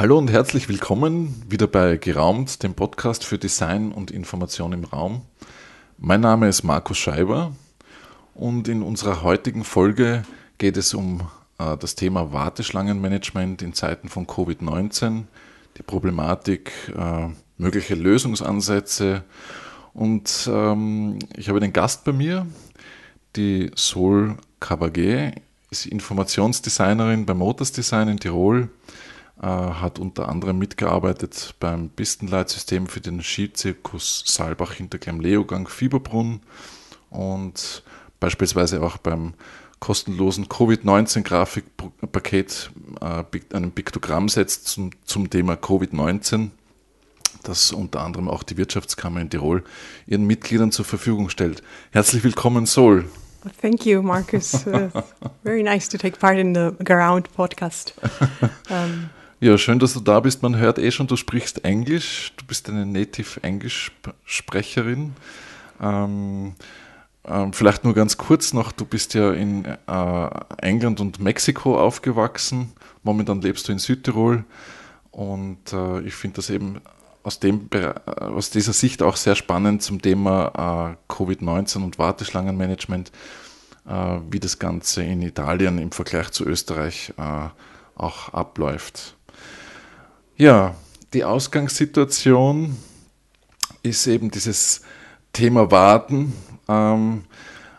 Hallo und herzlich willkommen wieder bei Geraumt, dem Podcast für Design und Information im Raum. Mein Name ist Markus Scheiber und in unserer heutigen Folge geht es um äh, das Thema Warteschlangenmanagement in Zeiten von Covid-19, die Problematik, äh, mögliche Lösungsansätze und ähm, ich habe einen Gast bei mir, die Sol Cabagé, ist Informationsdesignerin bei Motors Design in Tirol hat unter anderem mitgearbeitet beim Pistenleitsystem für den Skizirkus Saalbach Hinterklemm Leogang Fieberbrunn und beispielsweise auch beim kostenlosen Covid-19-Grafikpaket äh, einem Piktogramm setzt zum, zum Thema Covid-19, das unter anderem auch die Wirtschaftskammer in Tirol ihren Mitgliedern zur Verfügung stellt. Herzlich willkommen, Sol. Thank you, Marcus. Uh, very nice to take part in the Ground podcast. Um, ja, schön, dass du da bist. Man hört eh schon, du sprichst Englisch. Du bist eine Native Englisch-Sprecherin. Ähm, ähm, vielleicht nur ganz kurz noch, du bist ja in äh, England und Mexiko aufgewachsen. Momentan lebst du in Südtirol. Und äh, ich finde das eben aus, dem, aus dieser Sicht auch sehr spannend zum Thema äh, Covid-19 und Warteschlangenmanagement, äh, wie das Ganze in Italien im Vergleich zu Österreich äh, auch abläuft. Ja, die Ausgangssituation ist eben dieses Thema Warten. Ähm,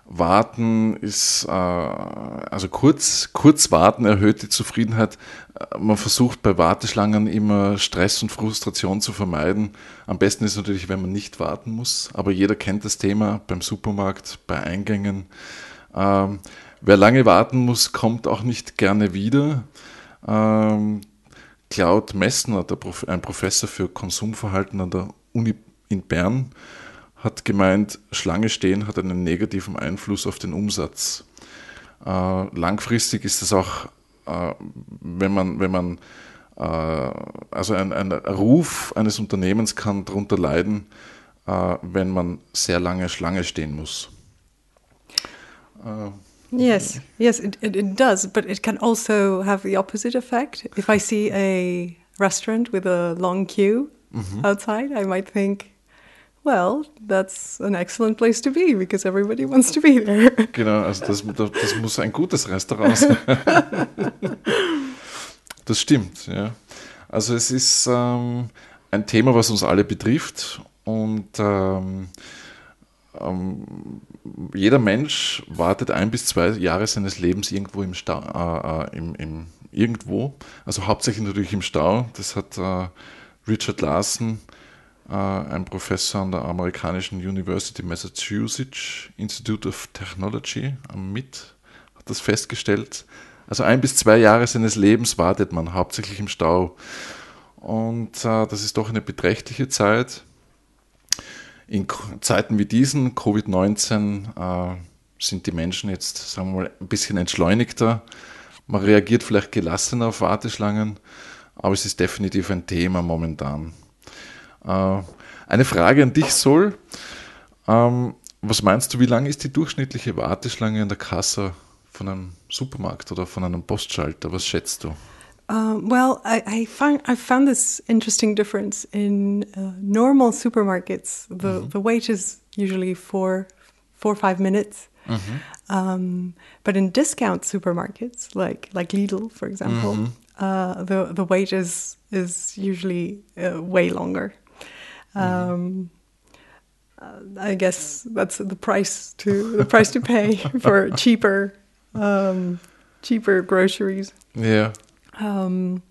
warten ist, äh, also kurz, kurz warten erhöht die Zufriedenheit. Äh, man versucht bei Warteschlangen immer Stress und Frustration zu vermeiden. Am besten ist natürlich, wenn man nicht warten muss. Aber jeder kennt das Thema beim Supermarkt, bei Eingängen. Ähm, wer lange warten muss, kommt auch nicht gerne wieder. Ähm, Claude Messner, Prof ein Professor für Konsumverhalten an der Uni in Bern, hat gemeint, Schlange stehen hat einen negativen Einfluss auf den Umsatz. Äh, langfristig ist es auch, äh, wenn man, wenn man äh, also ein, ein, Ruf eines Unternehmens kann darunter leiden, äh, wenn man sehr lange Schlange stehen muss. Yes, yes, it, it, it, does, but it can also have the opposite effect. If I see a restaurant with a long queue mm-hmm. outside, I might think, well, that's an excellent place to be because everybody wants to be there. Genau, also das, das muss ein gutes Restaurant sein. das stimmt, ja. Also es ist ähm, ein Thema, was uns alle betrifft und ähm, ähm, jeder Mensch wartet ein bis zwei Jahre seines Lebens irgendwo im Stau, äh, äh, im, im, irgendwo, also hauptsächlich natürlich im Stau. Das hat äh, Richard Larson, äh, ein Professor an der amerikanischen University Massachusetts Institute of Technology am MIT, hat das festgestellt. Also ein bis zwei Jahre seines Lebens wartet man hauptsächlich im Stau. Und äh, das ist doch eine beträchtliche Zeit in Zeiten wie diesen, Covid-19, äh, sind die Menschen jetzt, sagen wir mal, ein bisschen entschleunigter. Man reagiert vielleicht gelassener auf Warteschlangen, aber es ist definitiv ein Thema momentan. Äh, eine Frage an dich, Sol. Ähm, was meinst du, wie lang ist die durchschnittliche Warteschlange in der Kasse von einem Supermarkt oder von einem Postschalter? Was schätzt du? Um, well, I, I find I found this interesting difference in uh, normal supermarkets. The mm-hmm. the wait is usually four four or five minutes, mm-hmm. um, but in discount supermarkets like like Lidl, for example, mm-hmm. uh, the the wait is is usually uh, way longer. Mm-hmm. Um, uh, I guess that's the price to the price to pay for cheaper um, cheaper groceries. Yeah. Ähm,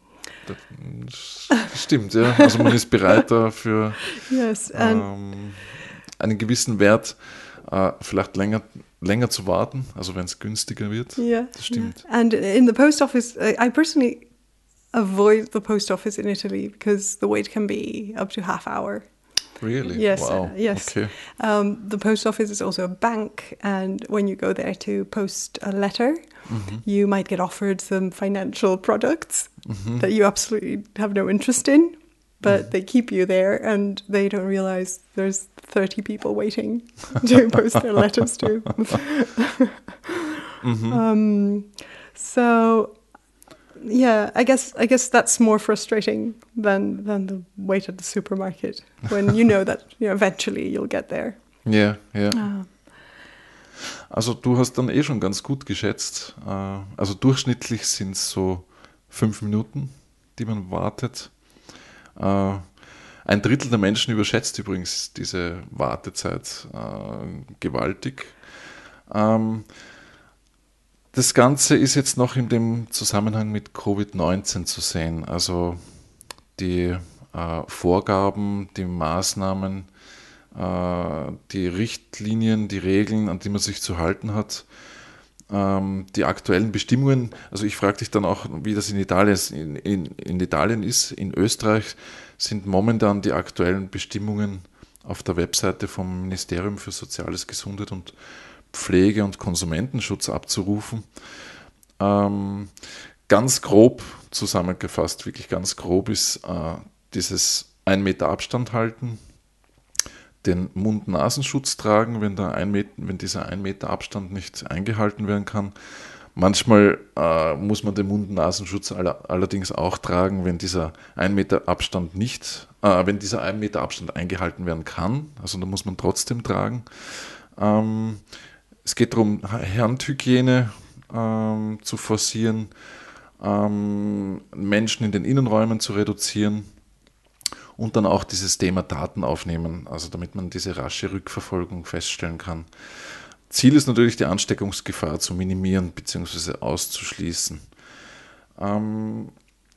das stimmt, ja. Also man ist bereit dafür yes, ähm, einen gewissen Wert äh, vielleicht länger, länger zu warten, also wenn es günstiger wird. Yeah, das stimmt. Yeah. And in the post office, I personally avoid the post office in Italy because the wait can be up to half hour. Really? Yes. Wow. Uh, yes. Okay. Um, the post office is also a bank, and when you go there to post a letter, mm-hmm. you might get offered some financial products mm-hmm. that you absolutely have no interest in, but mm-hmm. they keep you there, and they don't realize there's 30 people waiting to post their letters to. Mm-hmm. um, so yeah, I guess I guess that's more frustrating than than the wait at the supermarket when you know that you know, eventually you'll get there. Ja, ja. Ah. Also du hast dann eh schon ganz gut geschätzt. Äh, Also durchschnittlich sind es so fünf Minuten, die man wartet. Äh, Ein Drittel der Menschen überschätzt übrigens diese Wartezeit äh, gewaltig. Ähm, Das Ganze ist jetzt noch in dem Zusammenhang mit Covid-19 zu sehen. Also die Vorgaben, die Maßnahmen, die Richtlinien, die Regeln, an die man sich zu halten hat, ähm, die aktuellen Bestimmungen. Also ich frage dich dann auch, wie das in Italien, in, in, in Italien ist. In Österreich sind momentan die aktuellen Bestimmungen auf der Webseite vom Ministerium für Soziales, Gesundheit und Pflege und Konsumentenschutz abzurufen. Ähm, ganz grob zusammengefasst, wirklich ganz grob ist äh, dieses 1 Meter Abstand halten, den Mund-Nasenschutz tragen, wenn, der ein Meter, wenn dieser 1 Meter Abstand nicht eingehalten werden kann. Manchmal äh, muss man den Mund-Nasenschutz aller, allerdings auch tragen, wenn dieser 1 Meter Abstand nicht, äh, wenn dieser 1 Meter Abstand eingehalten werden kann. Also da muss man trotzdem tragen. Ähm, es geht darum, Handhygiene ähm, zu forcieren, ähm, Menschen in den Innenräumen zu reduzieren und dann auch dieses Thema Daten aufnehmen, also damit man diese rasche Rückverfolgung feststellen kann. Ziel ist natürlich, die Ansteckungsgefahr zu minimieren bzw. auszuschließen. Ähm,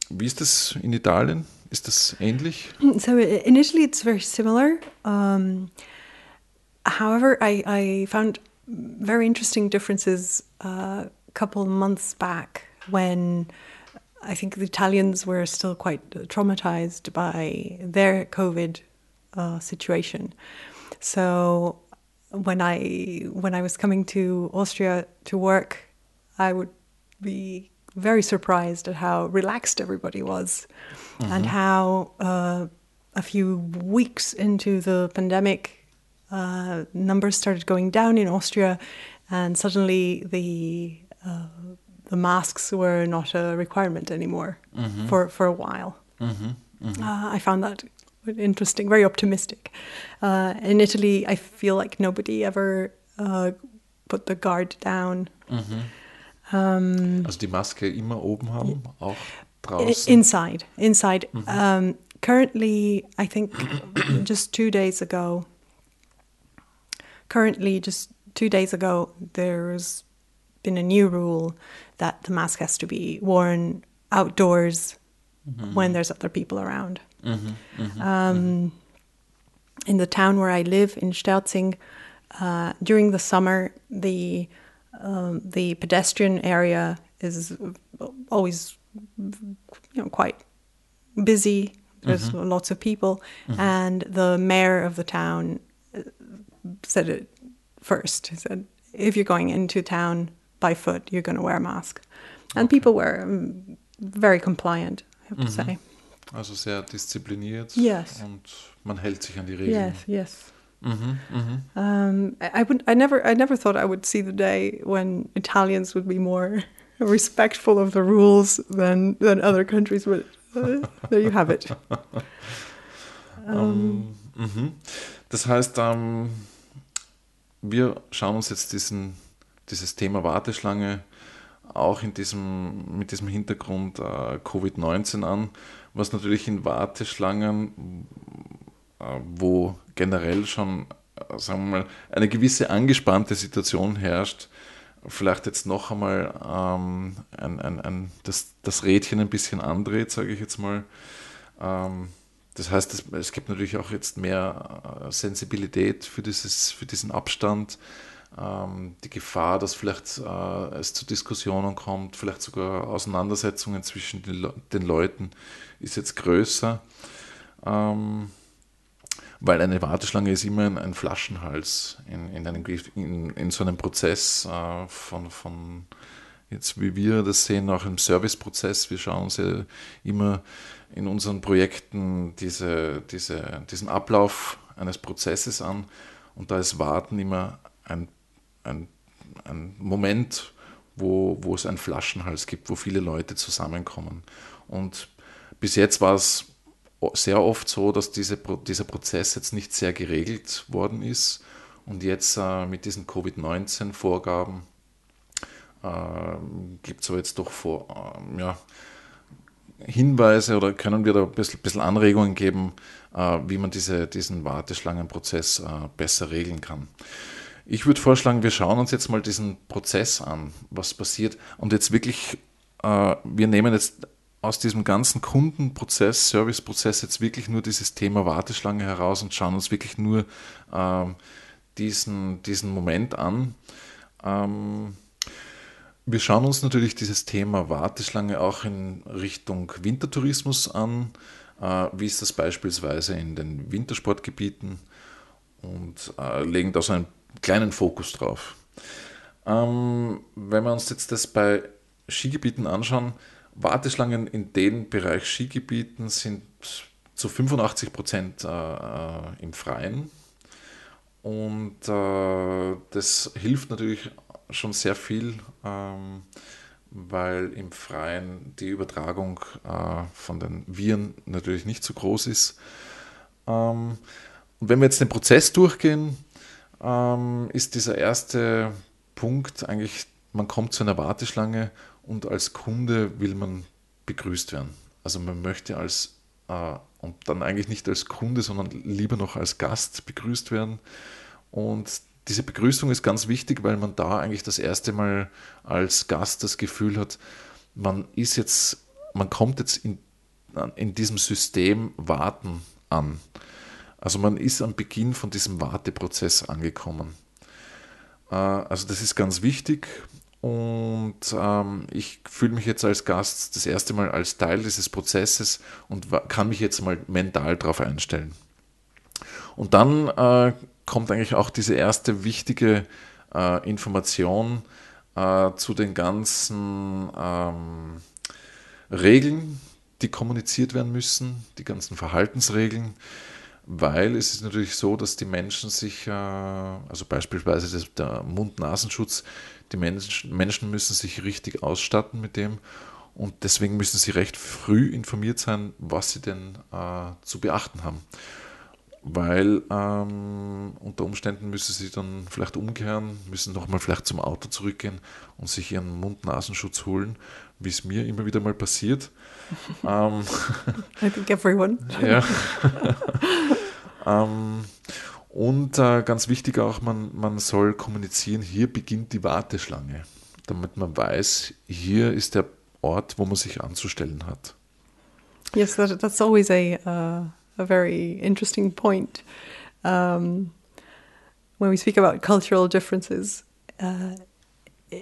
wie ist das in Italien? Ist das ähnlich? So initially, it's very similar. Um, however, I, I found very interesting differences uh, a couple months back when I think the Italians were still quite traumatized by their COVID uh, situation. So when I when I was coming to Austria to work, I would be very surprised at how relaxed everybody was, and how uh, a few weeks into the pandemic, uh, numbers started going down in Austria, and suddenly the uh, the masks were not a requirement anymore for for a while. Uh, I found that interesting, very optimistic. Uh, in Italy, I feel like nobody ever uh, put the guard down. Um, Also die Maske immer oben haben, auch draußen. inside, inside. Um, currently, I think just two days ago. Currently, just two days ago, there's been a new rule that the mask has to be worn outdoors when there's other people around. Um, in the town where I live in Sterzing, uh, during the summer, the um, the pedestrian area is always you know quite busy. There's lots of people, and the mayor of the town uh, said it first. He said, "If you're going into town by foot, you're going to wear a mask," and people were um, very compliant. I have to say. Also sehr diszipliniert Yes. und man hält sich an die Regeln. Yes, yes. Um, I, I would. I never. I never thought I would see the day when Italians would be more respectful of the rules than than other countries. But uh, there you have it. Ähm, mhm. Das heißt, ähm, wir schauen uns jetzt diesen, dieses Thema Warteschlange auch in diesem, mit diesem Hintergrund äh, Covid-19 an, was natürlich in Warteschlangen, äh, wo generell schon, äh, sagen wir mal, eine gewisse angespannte Situation herrscht, vielleicht jetzt noch einmal ähm, ein, ein, ein, das, das Rädchen ein bisschen andreht, sage ich jetzt mal. Ähm, das heißt, es, es gibt natürlich auch jetzt mehr äh, Sensibilität für, dieses, für diesen Abstand. Ähm, die Gefahr, dass vielleicht äh, es zu Diskussionen kommt, vielleicht sogar Auseinandersetzungen zwischen den, Le den Leuten, ist jetzt größer. Ähm, weil eine Warteschlange ist immer ein, ein Flaschenhals in, in, einem, in, in so einem Prozess äh, von, von, jetzt wie wir das sehen, auch im Serviceprozess. Wir schauen uns ja immer in unseren Projekten diese, diese, diesen Ablauf eines Prozesses an und da ist Warten immer ein, ein, ein Moment, wo, wo es einen Flaschenhals gibt, wo viele Leute zusammenkommen. Und bis jetzt war es sehr oft so, dass diese, dieser Prozess jetzt nicht sehr geregelt worden ist. Und jetzt äh, mit diesen Covid-19-Vorgaben äh, gibt es aber jetzt doch vor, äh, ja, Hinweise oder können wir da ein bisschen, bisschen Anregungen geben, äh, wie man diese, diesen Warteschlangenprozess äh, besser regeln kann. Ich würde vorschlagen, wir schauen uns jetzt mal diesen Prozess an, was passiert. Und jetzt wirklich, äh, wir nehmen jetzt aus diesem ganzen Kundenprozess, Serviceprozess jetzt wirklich nur dieses Thema Warteschlange heraus und schauen uns wirklich nur ähm, diesen, diesen Moment an. Ähm, wir schauen uns natürlich dieses Thema Warteschlange auch in Richtung Wintertourismus an. Äh, wie ist das beispielsweise in den Wintersportgebieten? Und äh, legen da so einen kleinen Fokus drauf. Ähm, wenn wir uns jetzt das bei Skigebieten anschauen, Warteschlangen in dem Bereich Skigebieten sind zu 85 Prozent äh, äh, im Freien. Und äh, das hilft natürlich schon sehr viel, ähm, weil im Freien die Übertragung äh, von den Viren natürlich nicht so groß ist. Ähm, und wenn wir jetzt den Prozess durchgehen, ähm, ist dieser erste Punkt eigentlich, man kommt zu einer Warteschlange und als Kunde will man begrüßt werden. Also man möchte als äh, und dann eigentlich nicht als Kunde, sondern lieber noch als Gast begrüßt werden. Und diese Begrüßung ist ganz wichtig, weil man da eigentlich das erste Mal als Gast das Gefühl hat, man ist jetzt, man kommt jetzt in, in diesem System Warten an. Also man ist am Beginn von diesem Warteprozess angekommen. Äh, also das ist ganz wichtig und ähm, ich fühle mich jetzt als Gast das erste Mal als Teil dieses Prozesses und kann mich jetzt mal mental darauf einstellen. Und dann äh, kommt eigentlich auch diese erste wichtige äh, Information zu den ganzen ähm, Regeln, die kommuniziert werden müssen, die ganzen Verhaltensregeln, weil es ist natürlich so, dass die Menschen sich, äh, also beispielsweise der Mund-Nasenschutz, die Menschen, müssen sich richtig ausstatten mit dem und deswegen müssen sie recht früh informiert sein, was sie denn äh, zu beachten haben. Weil ähm, unter Umständen müssen sie dann vielleicht umkehren, müssen nochmal vielleicht zum Auto zurückgehen und sich ihren Mund-Nasenschutz holen, wie es mir immer wieder mal passiert. Ähm, I think everyone. ja. ähm, und äh, ganz wichtig auch, man, man soll kommunizieren, hier beginnt die Warteschlange, damit man weiß, hier ist der Ort, wo man sich anzustellen hat. Yes, that, that's always a, uh, a very interesting point. Um, when we speak about cultural differences, uh,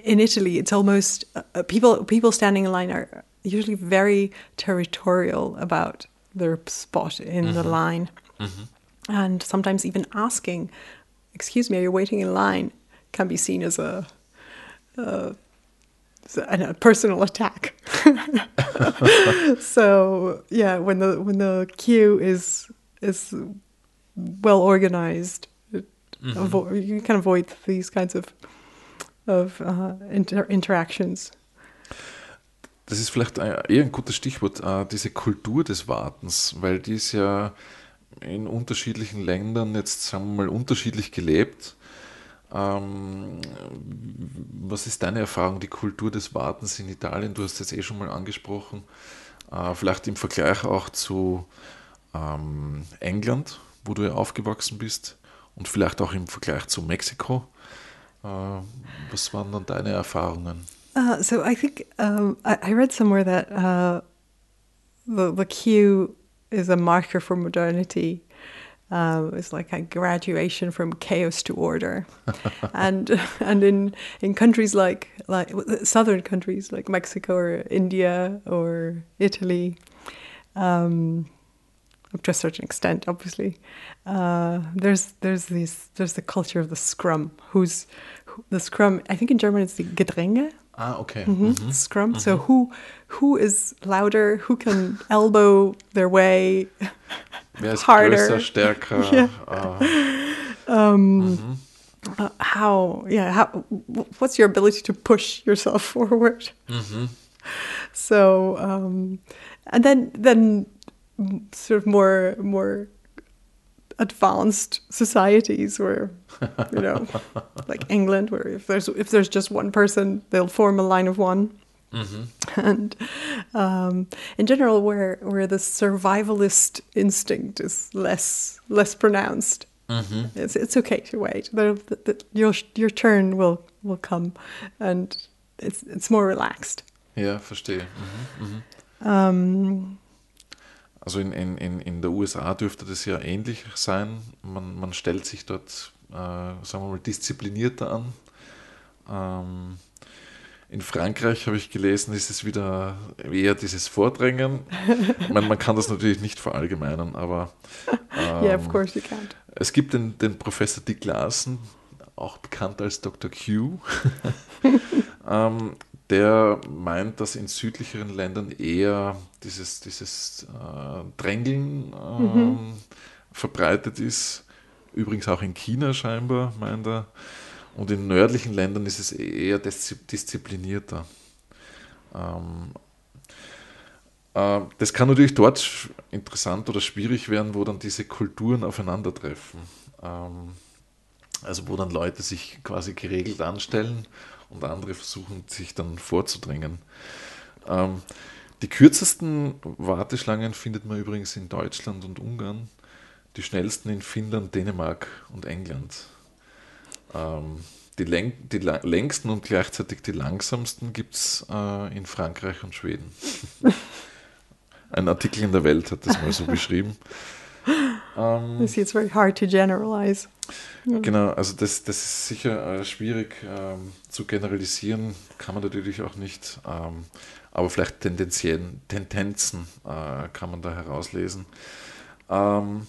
in Italy, it's almost uh, people people standing in line are usually very territorial about their spot in mm -hmm. the mm-hmm. line. Mm -hmm and sometimes even asking, "Excuse me, are you waiting in line?" can be seen as a, a, a personal attack. so yeah, when the when the queue is is well organized, mm-hmm. avo- you can avoid these kinds of of uh, inter- interactions. Das ist vielleicht eher ein gutes Stichwort, äh, diese Kultur des Wartens, weil die ist ja in unterschiedlichen Ländern jetzt, sagen wir mal, unterschiedlich gelebt. Ähm, was ist deine Erfahrung, die Kultur des Wartens in Italien? Du hast es jetzt eh schon mal angesprochen. Äh, vielleicht im Vergleich auch zu ähm, England, wo du ja aufgewachsen bist, und vielleicht auch im Vergleich zu Mexiko. Äh, was waren dann deine Erfahrungen? Uh, so I think um, I, I, read somewhere that uh, the, the queue is a marker for modernity. Um, it's like a graduation from chaos to order, and and in in countries like like southern countries like Mexico or India or Italy, um, up to a certain extent, obviously, uh, there's there's these there's the culture of the scrum. Who's who, the scrum? I think in German it's the Gedränge. Ah, okay. Mm-hmm. Mm-hmm. Scrum. Mm-hmm. So who who is louder? Who can elbow their way Wer ist harder? Größer, stärker? Yeah. Uh. Um, uh, how yeah how what's your ability to push yourself forward Mhm. so um, and then then sort of more more advanced societies where you know like England where if there's if there's just one person they'll form a line of one Mhm. and um, in general where where the survivalist instinct is less less pronounced Mhm. it's, it's okay to wait the, the, the, your your turn will will come and it's it's more relaxed Ja, verstehe. Mhm. Mhm. um, Also in, in, in, in der USA dürfte das ja ähnlich sein. Man, man stellt sich dort, äh, sagen wir mal, disziplinierter an. Ähm, in Frankreich habe ich gelesen, ist es wieder eher dieses Vordrängen. Ich meine, man kann das natürlich nicht verallgemeinern, aber yeah of ähm, course you can't es gibt den, den Professor Dick Larsen, auch bekannt als Dr. Q, ähm, der meint, dass in südlicheren Ländern eher dieses, dieses äh, Drängeln ähm, verbreitet ist. Übrigens auch in China scheinbar, meint er. Und in nördlichen Ländern ist es eher diszi- disziplinierter. Ähm, äh, das kann natürlich dort interessant oder schwierig werden, wo dann diese Kulturen aufeinandertreffen. Ähm, also wo dann Leute sich quasi geregelt anstellen und andere versuchen sich dann vorzudrängen. Ähm, die kürzesten Warteschlangen findet man übrigens in Deutschland und Ungarn, die schnellsten in Finnland, Dänemark und England. Ähm, die, läng die längsten und gleichzeitig die langsamsten gibt es äh, in Frankreich und Schweden. Ein Artikel in der Welt hat das mal so beschrieben. Ähm, see it's very hard to generalize. Genau, also das, das ist sicher äh, schwierig ähm, zu generalisieren, kann man natürlich auch nicht, ähm, aber vielleicht Tendenzien, Tendenzen äh, kann man da herauslesen. Ähm,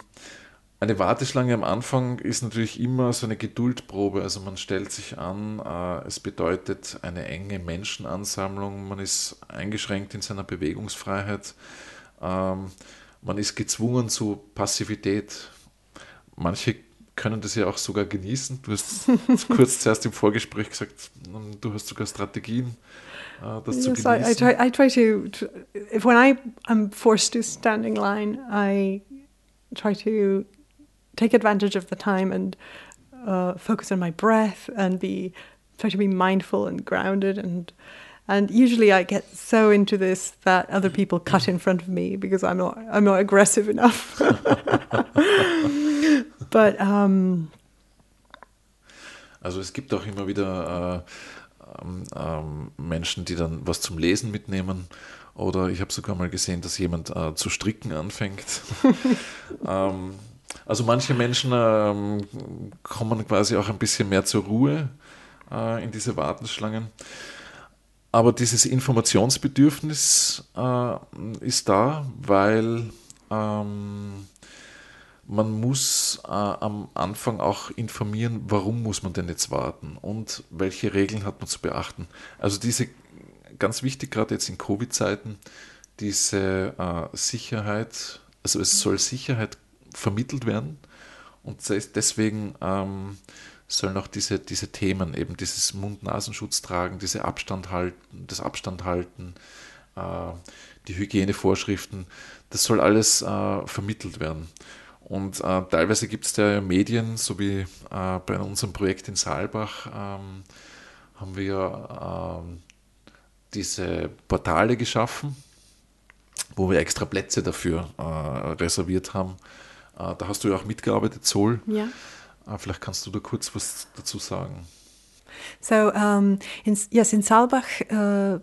eine Warteschlange am Anfang ist natürlich immer so eine Geduldprobe, also man stellt sich an, äh, es bedeutet eine enge Menschenansammlung, man ist eingeschränkt in seiner Bewegungsfreiheit, ähm, man ist gezwungen zu Passivität. Manche können das ja auch sogar genießen. Du hast kurz zuerst im Vorgespräch gesagt, mm, du hast sogar Strategien, äh, das zu yes I, I genießen. try I try to, to if when I am forced to stand in line I try to take advantage of the time and uh, focus on my breath and be try to be mindful and grounded and and usually I get so into this that other people cut in front of me because I'm not I'm not aggressive enough. but um, Also es gibt auch immer wieder äh, ähm, ähm, Menschen, die dann was zum Lesen mitnehmen. Oder ich habe sogar mal gesehen, dass jemand äh, zu stricken anfängt. ähm, also manche Menschen ähm, kommen quasi auch ein bisschen mehr zur Ruhe äh, in diese Warteschlangen. Aber dieses Informationsbedürfnis äh, ist da, weil ähm, man muss äh, am Anfang auch informieren, warum muss man denn jetzt warten und welche Regeln hat man zu beachten. Also diese, ganz wichtig gerade jetzt in Covid-Zeiten, diese äh, Sicherheit, also es soll Sicherheit vermittelt werden und des- deswegen ähm, sollen auch diese, diese Themen, eben dieses Mund-Nasenschutz tragen, diese Abstand halten, das Abstand halten, äh, die Hygienevorschriften, das soll alles äh, vermittelt werden. Und äh, teilweise gibt es da ja Medien, so wie äh, bei unserem Projekt in Saalbach, ähm, haben wir ähm, diese Portale geschaffen, wo wir extra Plätze dafür äh, reserviert haben. Äh, da hast du ja auch mitgearbeitet, Sol. yeah. Äh, vielleicht kannst du da kurz was dazu sagen. So um, in, yes, in Saalbach, uh,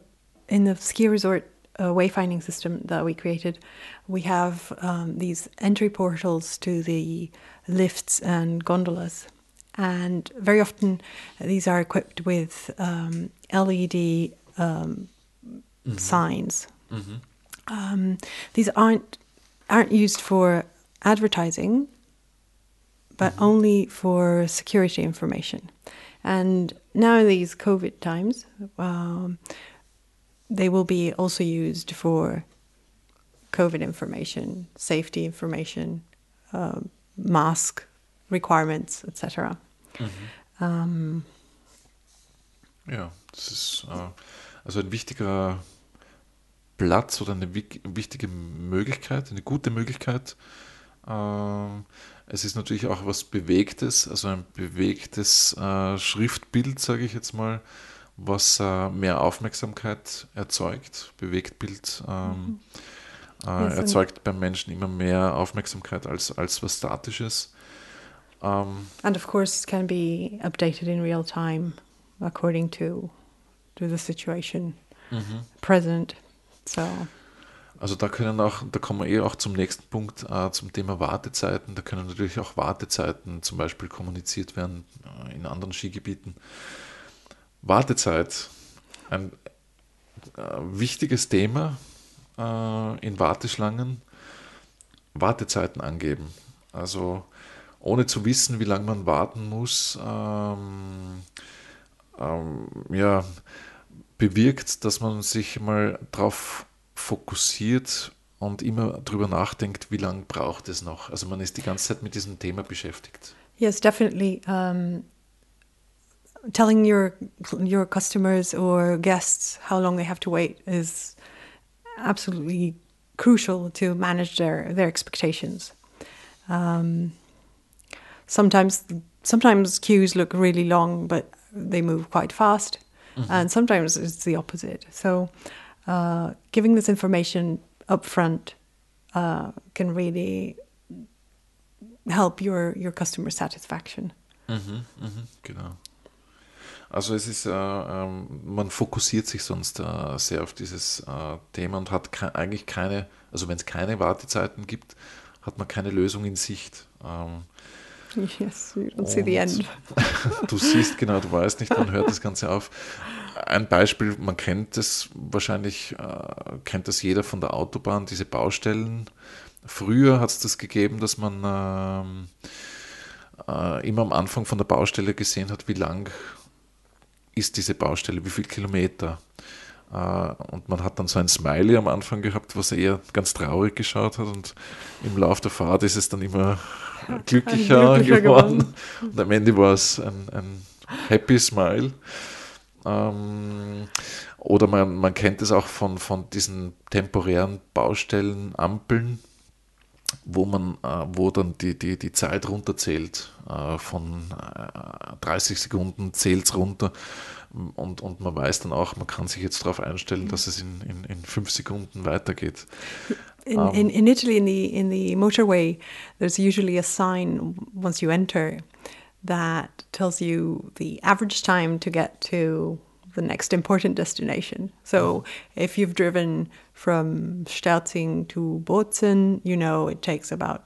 in the ski resort uh, wayfinding system that we created, we have um, these entry portals to the lifts and gondolas, and very often uh, these are equipped with um, LED um, signs. Um, these aren't aren't used for advertising, but only for security information. And now in these COVID times, um, they will be also used for COVID information, safety information, um, mask requirements, etc. Um, ja, das ist äh, also ein wichtiger Platz oder eine wichtige Möglichkeit, eine gute Möglichkeit. Ähm, es ist natürlich auch was Bewegtes, also ein bewegtes äh, Schriftbild, sage ich jetzt mal, was äh, mehr Aufmerksamkeit erzeugt. Bewegtbild ähm, mhm. äh, erzeugt beim Menschen immer mehr Aufmerksamkeit als, als was Statisches. Um, and of course, it can be updated in real time according to, to the situation mhm. present. So. Also da können auch, da kommen wir eh auch zum nächsten Punkt, äh, zum Thema Wartezeiten. Da können natürlich auch Wartezeiten zum Beispiel kommuniziert werden äh, in anderen Skigebieten. Wartezeit, ein äh, wichtiges Thema äh, in Warteschlangen. Wartezeiten angeben. Also ohne zu wissen, wie lange man warten muss, ähm, ähm, ja, bewirkt, dass man sich mal darauf fokussiert und immer darüber nachdenkt, wie lange braucht es noch. Also man ist die ganze Zeit mit diesem Thema beschäftigt. Yes, definitely. Um, telling your your customers or guests how long they have to wait is absolutely crucial to manage their their expectations. Um, sometimes sometimes queues look really long, but they move quite fast. Mm-hmm. And sometimes it's the opposite. So, uh, giving this information up front uh, can really help your, your customer satisfaction. Mhm, mhm, genau. Also es ist, äh, ähm, man fokussiert sich sonst äh, sehr auf dieses äh, Thema und hat ke eigentlich keine, also wenn es keine Wartezeiten gibt, hat man keine Lösung in Sicht. Ähm, Yes, you don't see the end. du siehst genau, du weißt nicht, wann hört das Ganze auf. Ein Beispiel, man kennt es wahrscheinlich, äh, kennt das jeder von der Autobahn, diese Baustellen. Früher hat es das gegeben, dass man äh, äh, immer am Anfang von der Baustelle gesehen hat, wie lang ist diese Baustelle, wie viele Kilometer. Äh, und man hat dann so ein Smiley am Anfang gehabt, was eher ganz traurig geschaut hat. Und im Laufe der Fahrt ist es dann immer glücklicher, glücklicher geworden. geworden. Und am Ende war es ein, ein Happy Smile. Ähm, oder man, man kennt es auch von, von diesen temporären Baustellen, Ampeln, wo man, äh, wo dann die, die, die Zeit runterzählt. Äh, von äh, 30 Sekunden zählt es runter und, und man weiß dann auch, man kann sich jetzt darauf einstellen, dass es in, in, in fünf Sekunden weitergeht. In, um, in, in Italy, in the, in the motorway, there's usually a sign once you enter that tells you the average time to get to the next important destination. So mm-hmm. if you've driven from Sterzing to Bozen, you know it takes about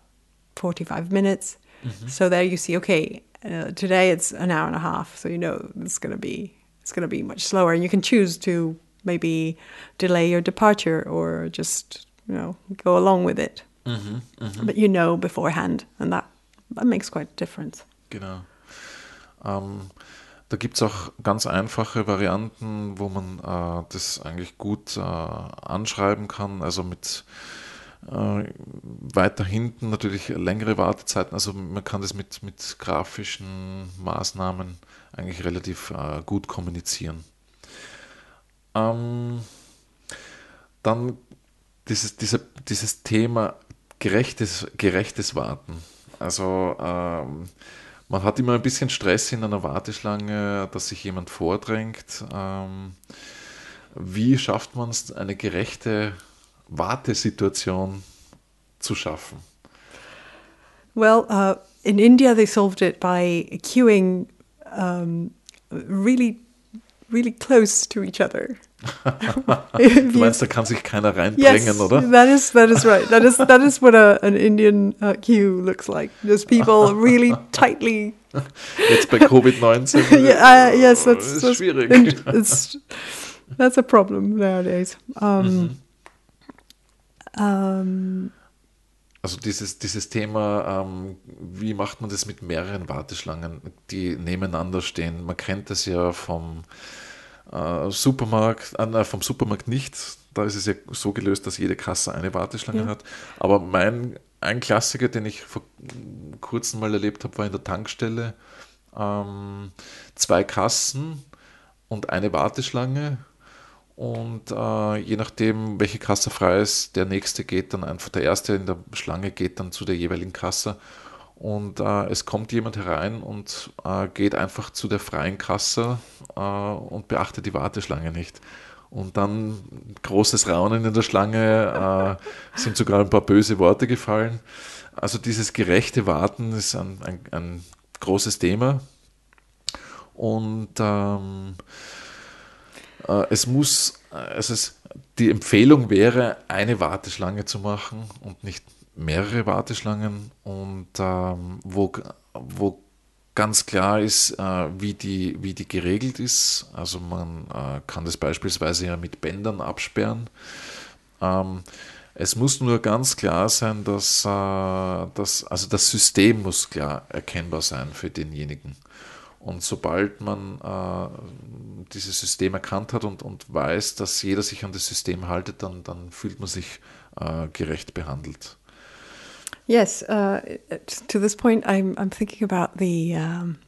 45 minutes. Mm-hmm. So there you see, okay, uh, today it's an hour and a half. So you know it's going to be it's going to be much slower. And you can choose to maybe delay your departure or just, you know, go along with it. Mhm, mhm. But you know beforehand, and that, that makes quite a difference. Genau. Ähm, da gibt es auch ganz einfache Varianten, wo man äh, das eigentlich gut äh, anschreiben kann. Also mit äh, weiter hinten natürlich längere Wartezeiten. Also man kann das mit, mit grafischen Maßnahmen eigentlich relativ äh, gut kommunizieren. Ähm, dann dieses, diese, dieses Thema gerechtes, gerechtes Warten. Also ähm, man hat immer ein bisschen Stress in einer Warteschlange, dass sich jemand vordrängt. Ähm, wie schafft man es, eine gerechte Wartesituation zu schaffen? Well, uh, in India they solved it by queuing um, really, really close to each other. du meinst, da kann sich keiner reindrängen, yes, oder? That is that is right. That is that is what a, an Indian uh, queue looks like. There's people really tightly. Jetzt bei Covid-19. yeah, uh, yes, that's, ist that's schwierig. It's, that's a problem nowadays. Um, mhm. um, also dieses, dieses Thema, ähm, wie macht man das mit mehreren Warteschlangen, die nebeneinander stehen? Man kennt das ja vom äh, Supermarkt, äh, vom Supermarkt nicht. Da ist es ja so gelöst, dass jede Kasse eine Warteschlange ja. hat. Aber mein ein Klassiker, den ich vor kurzem mal erlebt habe, war in der Tankstelle. ähm, zwei Kassen und eine Warteschlange. Und äh, je nachdem, welche Kasse frei ist, der nächste geht dann einfach, der erste in der Schlange geht dann zu der jeweiligen Kasse. Und äh, es kommt jemand herein und äh, geht einfach zu der freien Kasse äh, und beachtet die Warteschlange nicht. Und dann großes Raunen in der Schlange, äh, sind sogar ein paar böse Worte gefallen. Also dieses gerechte Warten ist ein, ein, ein großes Thema. Und ähm, äh, es muss, also es, die Empfehlung wäre, eine Warteschlange zu machen und nicht mehrere Warteschlangen und ähm, wo, wo ganz klar ist, äh, wie, die, wie die geregelt ist. Also man äh, kann das beispielsweise ja mit Bändern absperren. Ähm, es muss nur ganz klar sein, dass, äh, dass also das System muss klar erkennbar sein für denjenigen. Und sobald man äh, dieses System erkannt hat und, und weiß, dass jeder sich an das System haltet, dann, dann fühlt man sich äh, gerecht behandelt. Yes, uh, to this point, I'm, I'm thinking about the, um,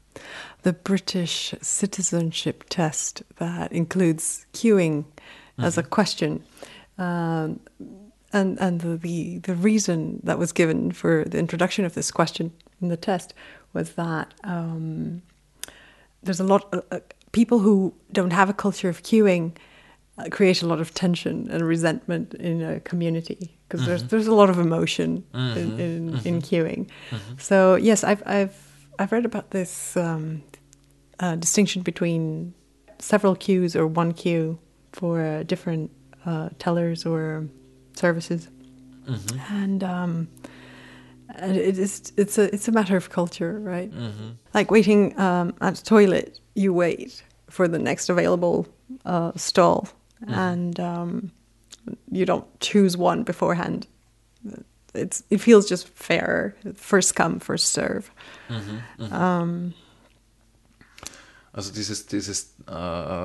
the British citizenship test that includes queuing mm-hmm. as a mm-hmm. question. Um, and and the, the, the reason that was given for the introduction of this question in the test was that um, there's a lot of uh, people who don't have a culture of queuing uh, create a lot of tension and resentment in a community because mm-hmm. there's there's a lot of emotion mm-hmm. in in, mm-hmm. in queuing. Mm-hmm. So yes, I've I've I've read about this um, uh, distinction between several queues or one queue for uh, different uh, tellers or services, mm-hmm. and. Um, and it is it's a it's a matter of culture, right? Mm-hmm. Like waiting um, at a toilet, you wait for the next available uh, stall, and um, you don't choose one beforehand. It's it feels just fair, first come, first serve. Mhm, mhm. Um, also dieses, dieses äh,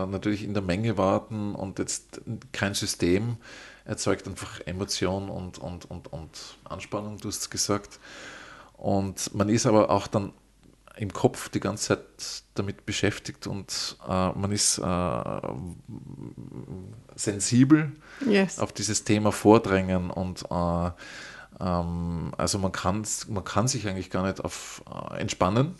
natürlich in der Menge warten und jetzt kein System erzeugt einfach Emotion und, und, und, und Anspannung, du hast es gesagt. Und man ist aber auch dann im Kopf die ganze Zeit damit beschäftigt und äh, man ist äh, sensibel yes. auf dieses Thema Vordrängen und äh, ähm, also man kann, man kann sich eigentlich gar nicht auf äh, entspannen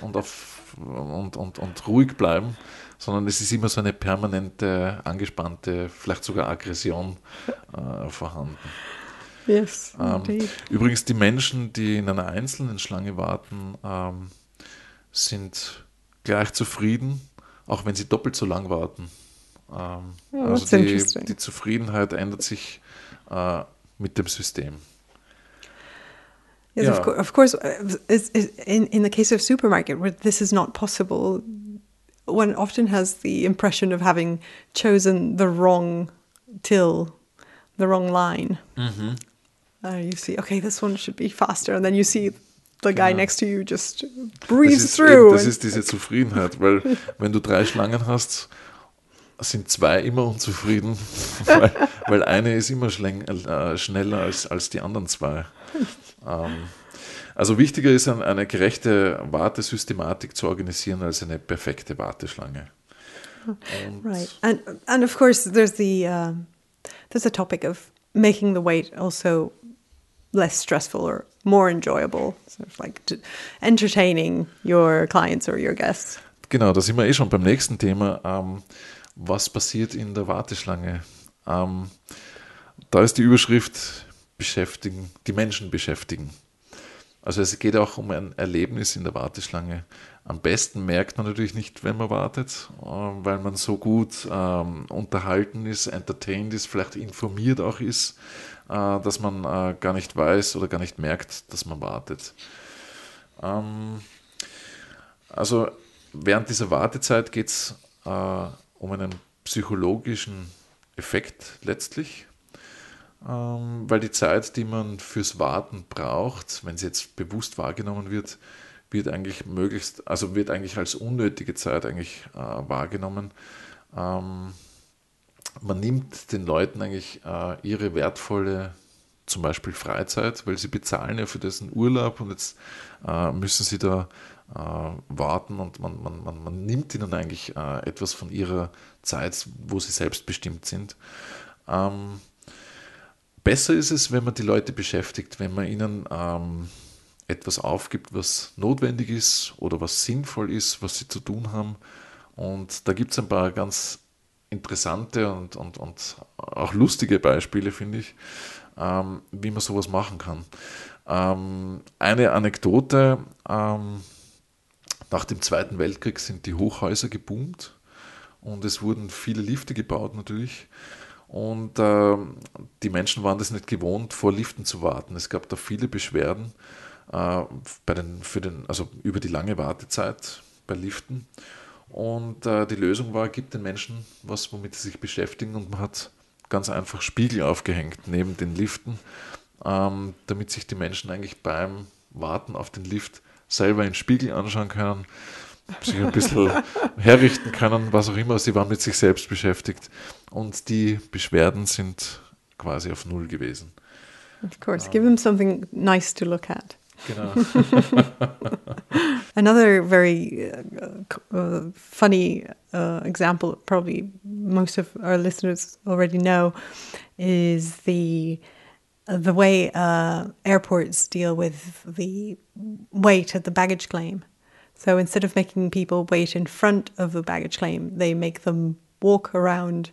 und, auf, und, und, und ruhig bleiben, sondern es ist immer so eine permanente, angespannte, vielleicht sogar Aggression äh, vorhanden. Yes, ähm, übrigens, die Menschen, die in einer einzelnen Schlange warten, ähm, sind gleich zufrieden, auch wenn sie doppelt so lang warten. Ähm, also die, die, Zufriedenheit ändert sich äh, mit dem System. Yes, yeah. of, co of, course. Uh, in, in the case of supermarket, where this is not possible, one often has the impression of having chosen the wrong till, the wrong line. Mm -hmm. uh, you see, okay, this one should be faster, and then you see the guy genau. next to you just breathes das through. Eben, das ist diese Zufriedenheit, weil wenn du drei Schlangen hast, sind zwei immer unzufrieden, weil, weil eine ist immer äh, schneller als, als die anderen zwei. Ähm, also wichtiger ist eine gerechte Wartesystematik zu organisieren als eine perfekte Warteschlange. Und right, and and of course there's the uh, there's a topic of making the wait also less stressful or more enjoyable, sort of like entertaining your clients or your guests. Genau, da sind wir eh schon beim nächsten Thema. Ähm, was passiert in der Warteschlange? Ähm, da ist die Überschrift beschäftigen, die Menschen beschäftigen. Also es geht auch um ein Erlebnis in der Warteschlange. Am besten merkt man natürlich nicht, wenn man wartet, äh, weil man so gut ähm, unterhalten ist, entertained ist, vielleicht informiert auch ist, dass man äh, gar nicht weiß oder gar nicht merkt, dass man wartet. Ähm, also während dieser Wartezeit geht es äh, um einen psychologischen Effekt letztlich, ähm, weil die Zeit, die man fürs Warten braucht, wenn sie jetzt bewusst wahrgenommen wird, wird eigentlich möglichst, also wird eigentlich als unnötige Zeit eigentlich äh, wahrgenommen. Ähm, man nimmt den Leuten eigentlich äh, ihre wertvolle zum Beispiel Freizeit, weil sie bezahlen ja für diesen Urlaub und jetzt äh, müssen sie da äh, warten und man, man, man, man nimmt ihnen eigentlich äh, etwas von ihrer Zeit, wo sie selbstbestimmt sind. Ähm, besser ist es, wenn man die Leute beschäftigt, wenn man ihnen ähm, etwas aufgibt, was notwendig ist oder was sinnvoll ist, was sie zu tun haben. Und da gibt es ein paar ganz interessante und, und, und auch lustige Beispiele, finde ich, ähm, wie man sowas machen kann. Ähm, eine Anekdote, ähm, nach dem Zweiten Weltkrieg sind die Hochhäuser geboomt und es wurden viele Lifte gebaut natürlich. Und äh, die Menschen waren das nicht gewohnt, vor Liften zu warten. Es gab da viele Beschwerden äh, bei den, für den, also über die lange Wartezeit bei Liften. Und äh, die Lösung war, gibt den Menschen was, womit sie sich beschäftigen. Und man hat ganz einfach Spiegel aufgehängt neben den Liften, ähm, damit sich die Menschen eigentlich beim Warten auf den Lift selber in den Spiegel anschauen können, sich ein bisschen herrichten können, was auch immer. Sie waren mit sich selbst beschäftigt. Und die Beschwerden sind quasi auf Null gewesen. Of course, give them something nice to look at. Genau. Another very uh, uh, funny uh, example, probably most of our listeners already know, is the the way uh, airports deal with the wait at the baggage claim. So instead of making people wait in front of the baggage claim, they make them walk around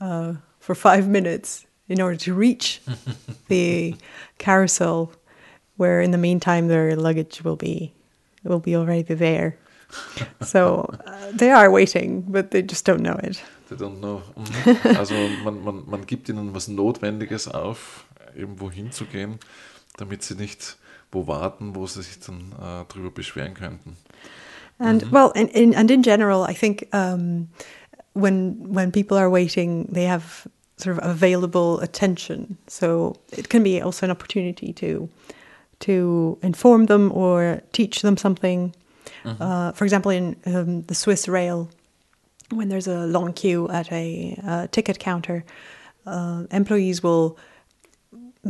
uh, for five minutes in order to reach the carousel, where in the meantime their luggage will be will be already there. so uh, they are waiting, but they just don't know it. They don't know. Mhm. Also man, man, man gibt ihnen was Notwendiges auf, irgendwo hinzugehen, damit sie nicht wo warten, wo sie sich dann äh, drüber beschweren könnten. And Mhm. well, in, in, and in general, I think um, when when people are waiting, they have sort of available attention. So it can be also an opportunity to to inform them or teach them something. Uh, for example, in um, the Swiss rail, when there's a long queue at a uh, ticket counter, uh, employees will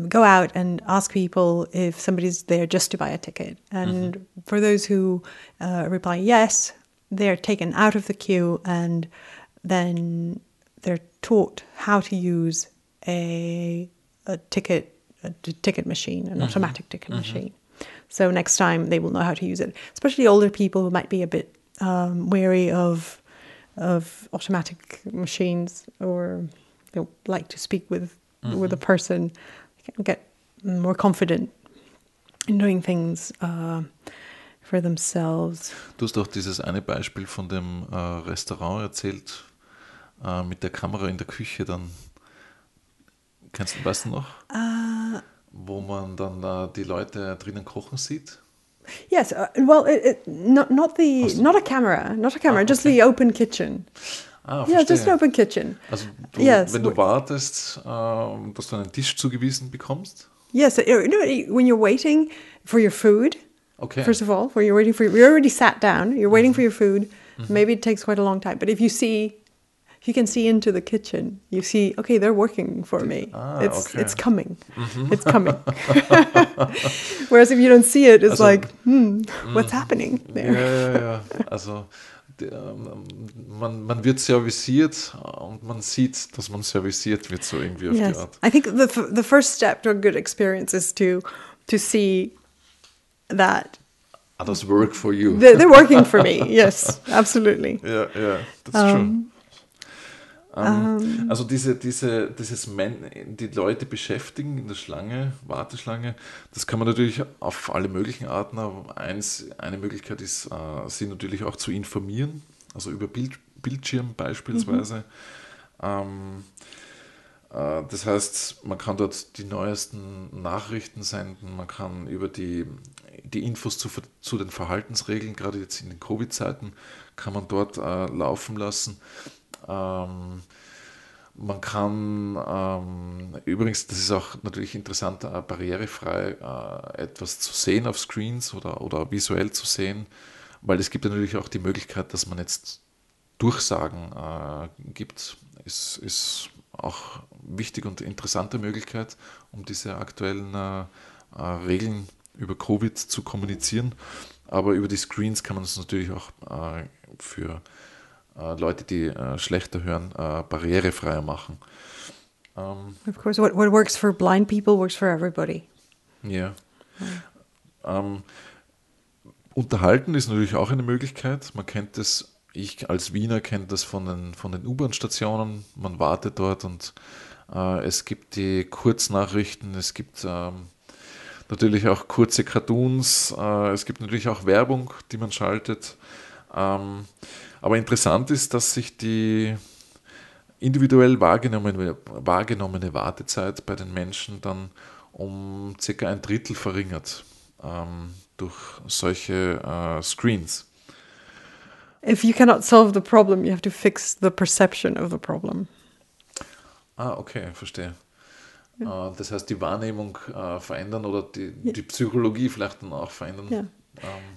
go out and ask people if somebody's there just to buy a ticket. And for those who uh, reply yes, they're taken out of the queue and then they're taught how to use a, a ticket a t- ticket machine, an automatic ticket machine. So next time they will know how to use it. Especially older people who might be a bit um, wary of of automatic machines or they like to speak with with a person. They can get more confident in doing things uh, for themselves. Du hast auch dieses eine Beispiel von dem äh, Restaurant erzählt, äh, mit der Kamera in der Küche dann. Kennst du, weißt du noch? Uh, Wo man dann äh, die Leute drinnen kochen sieht? yes, uh, well, it, it, not not the Awesome. not a camera, not a camera, Ah, just okay. the open kitchen. Ah, Yeah, just an open kitchen. Also du, Yes, wenn du wartest, äh, dass du einen Tisch zugewiesen bekommst? Yes, uh, you know, when you're waiting for your food, Okay. first of all, when you're waiting for, you're already sat down, you're waiting for your food. Maybe it takes quite a long time, but if you see, you can see into the kitchen, you see, okay, they're working for me. Ah, it's okay. it's coming, it's coming. Whereas if you don't see it, it's Also, like, hmm, what's happening there? ja, ja. Also ähm, man, man wird serviciert und man sieht, dass man serviciert wird, so irgendwie auf Yes, die Art. I think the the first step to a good experience is to to see that Others work for you. they're, they're working for me. Yes, absolutely. Yeah, yeah, that's true. Ähm, also diese, diese, dieses Men die Leute beschäftigen in der Schlange, Warteschlange, das kann man natürlich auf alle möglichen Arten, aber eins, eine Möglichkeit ist, äh, sie natürlich auch zu informieren, also über Bild, Bildschirm beispielsweise. Ähm, äh, das heißt, man kann dort die neuesten Nachrichten senden, man kann über die, die Infos zu, zu den Verhaltensregeln, gerade jetzt in den Covid-Zeiten, kann man dort äh, laufen lassen. Ähm, man kann ähm, übrigens, das ist auch natürlich interessant, äh, barrierefrei äh, etwas zu sehen auf Screens oder, oder visuell zu sehen, weil es gibt natürlich auch die Möglichkeit, dass man jetzt Durchsagen äh, gibt, ist, ist auch wichtig und interessante Möglichkeit, um diese aktuellen äh, äh, Regeln über Covid zu kommunizieren. aber über die Screens kann man es natürlich auch äh, für äh, Leute, die äh, schlechter hören, äh, barrierefreier machen. Um, of course, what, what works for blind people works for everybody. Ja. Yeah. Um, unterhalten ist natürlich auch eine Möglichkeit. Man kennt es, ich als Wiener kenne das von den, von den U-Bahn-Stationen. Man wartet dort und äh, es gibt die Kurznachrichten, es gibt ähm, natürlich auch kurze Cartoons, äh, es gibt natürlich auch Werbung, die man schaltet. Ähm, aber interessant ist, dass sich die individuell wahrgenommene, wahrgenommene Wartezeit bei den Menschen dann um circa ein Drittel verringert ähm, durch solche äh, Screens. If you cannot solve the problem, you have to fix the perception of the problem. Ah, okay, verstehe. Ja. Äh, das heißt, die Wahrnehmung äh, verändern oder die, ja. die Psychologie vielleicht dann auch verändern. Ja.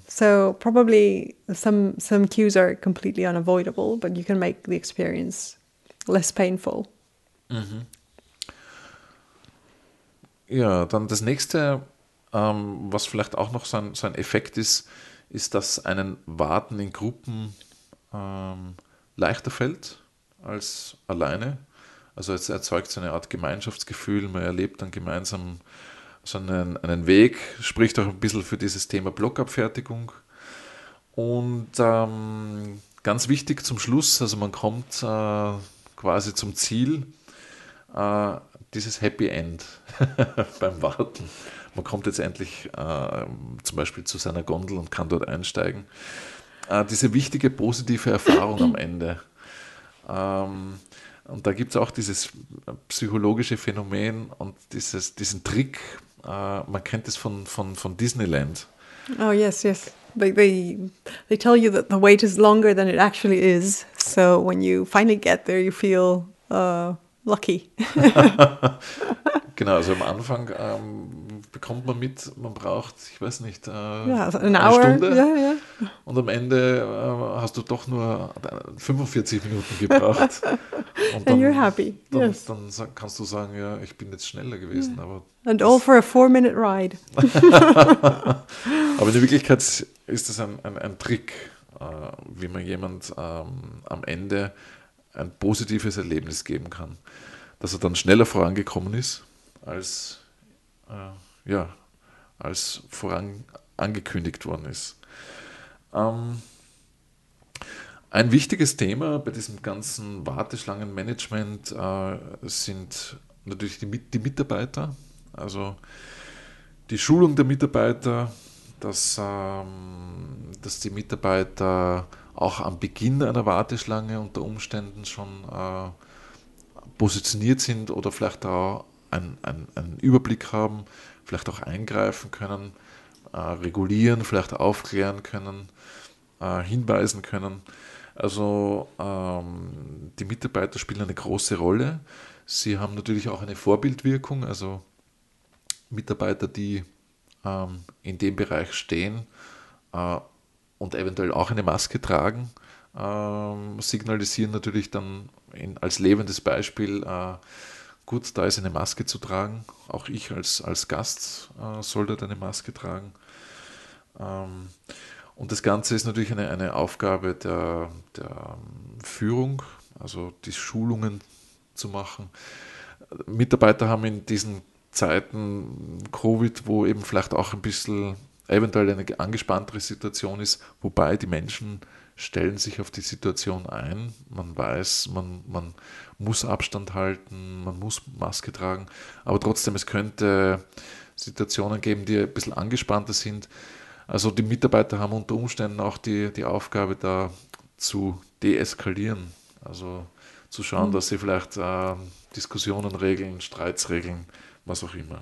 So probably some some cues are completely unavoidable, but you can make the experience less painful. Mhm. Ja, dann das nächste, ähm, was vielleicht auch noch so ein, so ein Effekt ist, ist, dass einen Warten in Gruppen ähm, leichter fällt als alleine. Also es erzeugt so eine Art Gemeinschaftsgefühl, man erlebt dann gemeinsam so einen, Weg, spricht auch ein bisschen für dieses Thema Blockabfertigung. Und ähm, ganz wichtig zum Schluss, also man kommt äh, quasi zum Ziel, äh, dieses Happy End beim Warten. Man kommt jetzt endlich äh, zum Beispiel zu seiner Gondel und kann dort einsteigen. Äh, diese wichtige positive Erfahrung am Ende. Ähm, und da gibt es auch dieses psychologische Phänomen und dieses, diesen Trick, äh, man kennt es von, von, von Disneyland. Oh, yes, yes. They, they, they tell you that the wait is longer than it actually is. So when you finally get there, you feel uh, lucky. genau, also am Anfang ähm, bekommt man mit, man braucht, ich weiß nicht, äh, ja, also eine hour, Stunde. Ja, ja. Und am Ende äh, hast du doch nur 45 Minuten gebraucht. Und dann, And you're happy. Dann, yes. dann, kannst du sagen, ja, ich bin jetzt schneller gewesen. Aber And all for a four-minute ride. aber in Wirklichkeit ist das ein, ein, ein Trick, äh, wie man jemand ähm, am Ende ein positives Erlebnis geben kann. Dass er dann schneller vorangekommen ist als äh, ja, als voran angekündigt worden ist. Ähm, ein wichtiges Thema bei diesem ganzen Warteschlangenmanagement äh, sind natürlich die, die, Mitarbeiter, also die Schulung der Mitarbeiter, dass, ähm, dass die Mitarbeiter auch am Beginn einer Warteschlange unter Umständen schon äh, positioniert sind oder vielleicht auch einen, einen, einen Überblick haben, vielleicht auch eingreifen können, äh, regulieren, vielleicht aufklären können, äh, hinweisen können. Also ähm, die Mitarbeiter spielen eine große Rolle. Sie haben natürlich auch eine Vorbildwirkung, also Mitarbeiter, die ähm, in dem Bereich stehen und eventuell auch eine Maske tragen, ähm, signalisieren natürlich dann in, als lebendes Beispiel, äh, gut, da ist eine Maske zu tragen. Auch ich als, als Gast äh, soll dort eine Maske tragen. Ähm, und das Ganze ist natürlich eine, eine Aufgabe der, der Führung, also die Schulungen zu machen. Mitarbeiter haben in diesen Zeiten Covid, wo eben vielleicht auch ein bisschen eventuell eine angespanntere Situation ist, wobei die Menschen stellen sich auf die Situation ein. Man weiß, man, man muss Abstand halten, man muss Maske tragen, aber trotzdem, es könnte Situationen geben, die ein bisschen angespannter sind. Also die Mitarbeiter haben unter Umständen auch die, die Aufgabe, da zu deeskalieren. Also zu schauen, mhm. dass sie vielleicht äh, Diskussionen regeln, Streits regeln, was auch immer.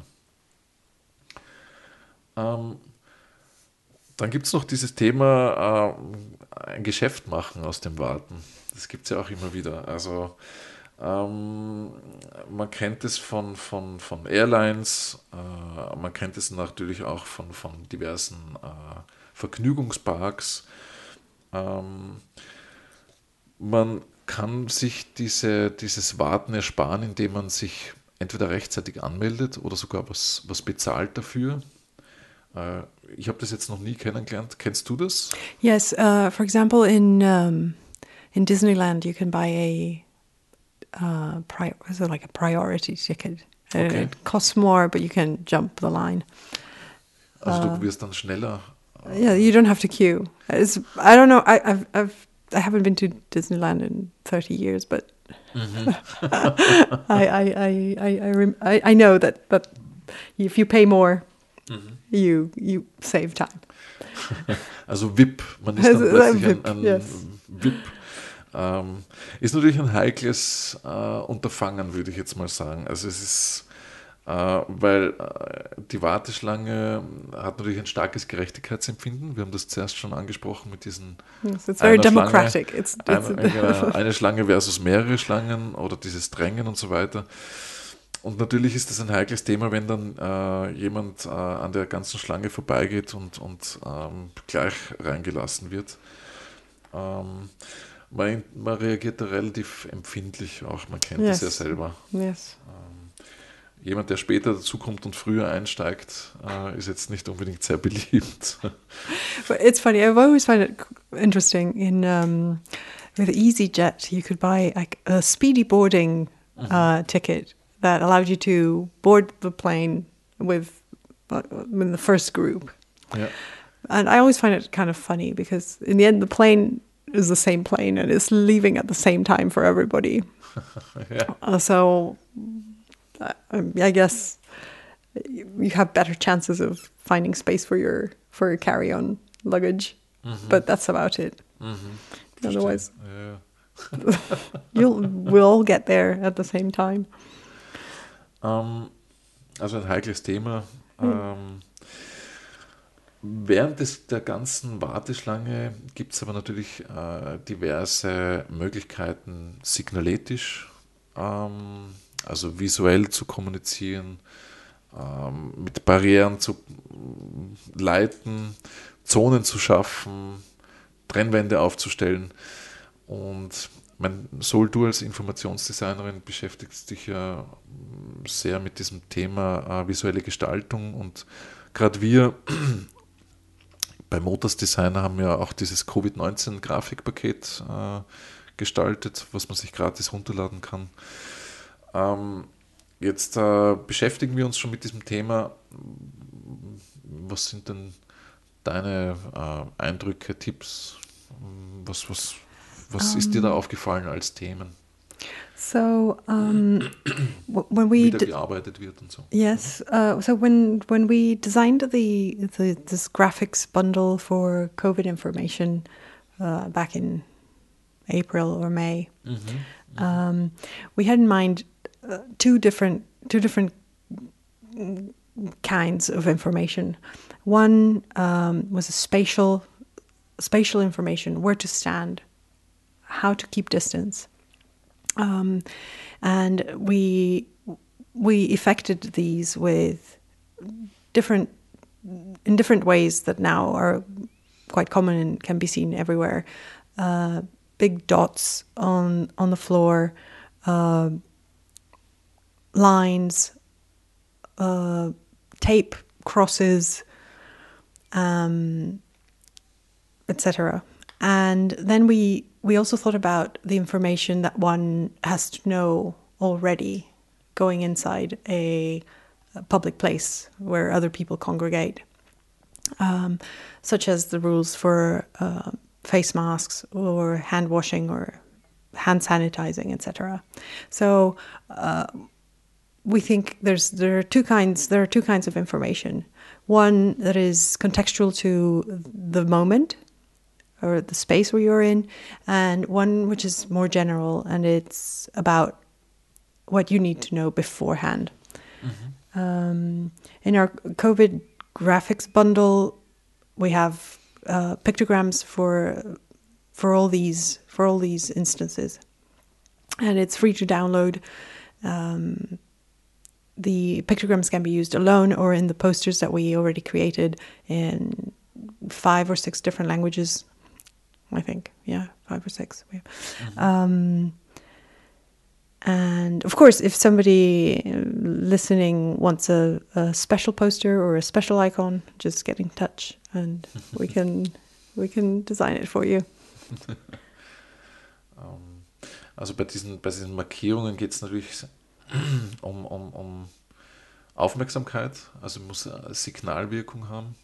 Ähm, dann gibt es noch dieses Thema, äh, ein Geschäft machen aus dem Warten. Das gibt es ja auch immer wieder. Also ähm, man kennt es von, von, von Airlines, äh, man kennt es natürlich auch von, von diversen äh, Vergnügungsparks. Ähm, man kann sich diese, dieses Warten ersparen, indem man sich entweder rechtzeitig anmeldet oder sogar was, was bezahlt dafür. Äh, ich habe das jetzt noch nie kennengelernt. Kennst du das? Yes. Uh, for example, in um, in Disneyland, you can buy a uh, pri- like a priority ticket. Uh, Okay. It costs more, but you can jump the line. Also du wirst dann schneller. Yeah, you don't have to queue. It's, I don't know. I, I've, I've, I haven't been to Disneyland in 30 years, but I, I, I, I, I, rem- I, I know that, that if you pay more, you, you save time. Also VIP, man ist dann Also, plötzlich VIP, ein, ein yes. VIP. Ähm, ist natürlich ein heikles äh, Unterfangen, würde ich jetzt mal sagen. Also es ist, äh, weil äh, die Warteschlange hat natürlich ein starkes Gerechtigkeitsempfinden. Wir haben das zuerst schon angesprochen mit diesen Yes, it's very einer Schlange, democratic. it's, it's, Eine, genau, eine Schlange versus mehrere Schlangen oder dieses Drängen und so weiter. Und natürlich ist das ein heikles Thema, wenn dann äh, jemand äh, an der ganzen Schlange vorbeigeht und, und ähm, gleich reingelassen wird. Ähm, man, man reagiert da relativ empfindlich auch, man kennt das ja Yes. selber. yes. Jemand, der später dazukommt und früher einsteigt, äh, ist jetzt nicht unbedingt sehr beliebt. But it's funny. I've always found it interesting. In um, with EasyJet, you could buy like a speedy boarding uh, ticket that allowed you to board the plane with, uh, in the first group. ja. And I always find it kind of funny because in the end, the plane is the same plane and it's leaving at the same time for everybody. ja. Uh, so uh, um, I guess you have better chances of finding space for your for your carry-on luggage, but that's about it. Otherwise, Ja, ja. you'll we'll all get there at the same time. Ähm, also ein heikles Thema. Ähm, während des, der ganzen Warteschlange gibt es aber natürlich äh, diverse Möglichkeiten, signaletisch, ähm, also visuell zu kommunizieren, ähm, mit Barrieren zu mm, leiten, Zonen zu schaffen, Trennwände aufzustellen. Und mein Sol, du als Informationsdesignerin beschäftigst dich ja sehr mit diesem Thema äh, visuelle Gestaltung und gerade wir bei Motors Designer haben ja auch dieses Covid-19-Grafikpaket äh, gestaltet, was man sich gratis runterladen kann. Ähm, jetzt äh, beschäftigen wir uns schon mit diesem Thema. Was sind denn deine äh, Eindrücke, Tipps? Was, was, was ist dir da aufgefallen als Themen, So um, when we wie da d- gearbeitet wird und so? yes, uh, so when when we designed the, the this graphics bundle for COVID information uh, back in April or May, um, we had in mind uh, two different two different mm, kinds of information. One um, was a spatial spatial information, where to stand, how to keep distance, um, and we we effected these with different in different ways that now are quite common and can be seen everywhere. Uh, big dots on on the floor, uh, lines, uh, tape crosses, um, etc. And then we we also thought about the information that one has to know already going inside a, a public place where other people congregate, um, such as the rules for uh, face masks or hand washing or hand sanitizing, etc. So uh, we think there's there are two kinds there are two kinds of information. One that is contextual to the moment or the space where you're in, and one which is more general and it's about what you need to know beforehand. Um, in our COVID graphics bundle, we have uh, pictograms for for all these for all these instances, and it's free to download. Um, the pictograms can be used alone or in the posters that we already created in five or six different languages. I think, yeah, five or six. We- Um, And of course, if somebody listening wants a, a special poster or a special icon, just get in touch and we can we can design it for you. Ähm, also bei diesen, bei diesen Markierungen geht es natürlich um, um, um Aufmerksamkeit, also muss Signalwirkung haben,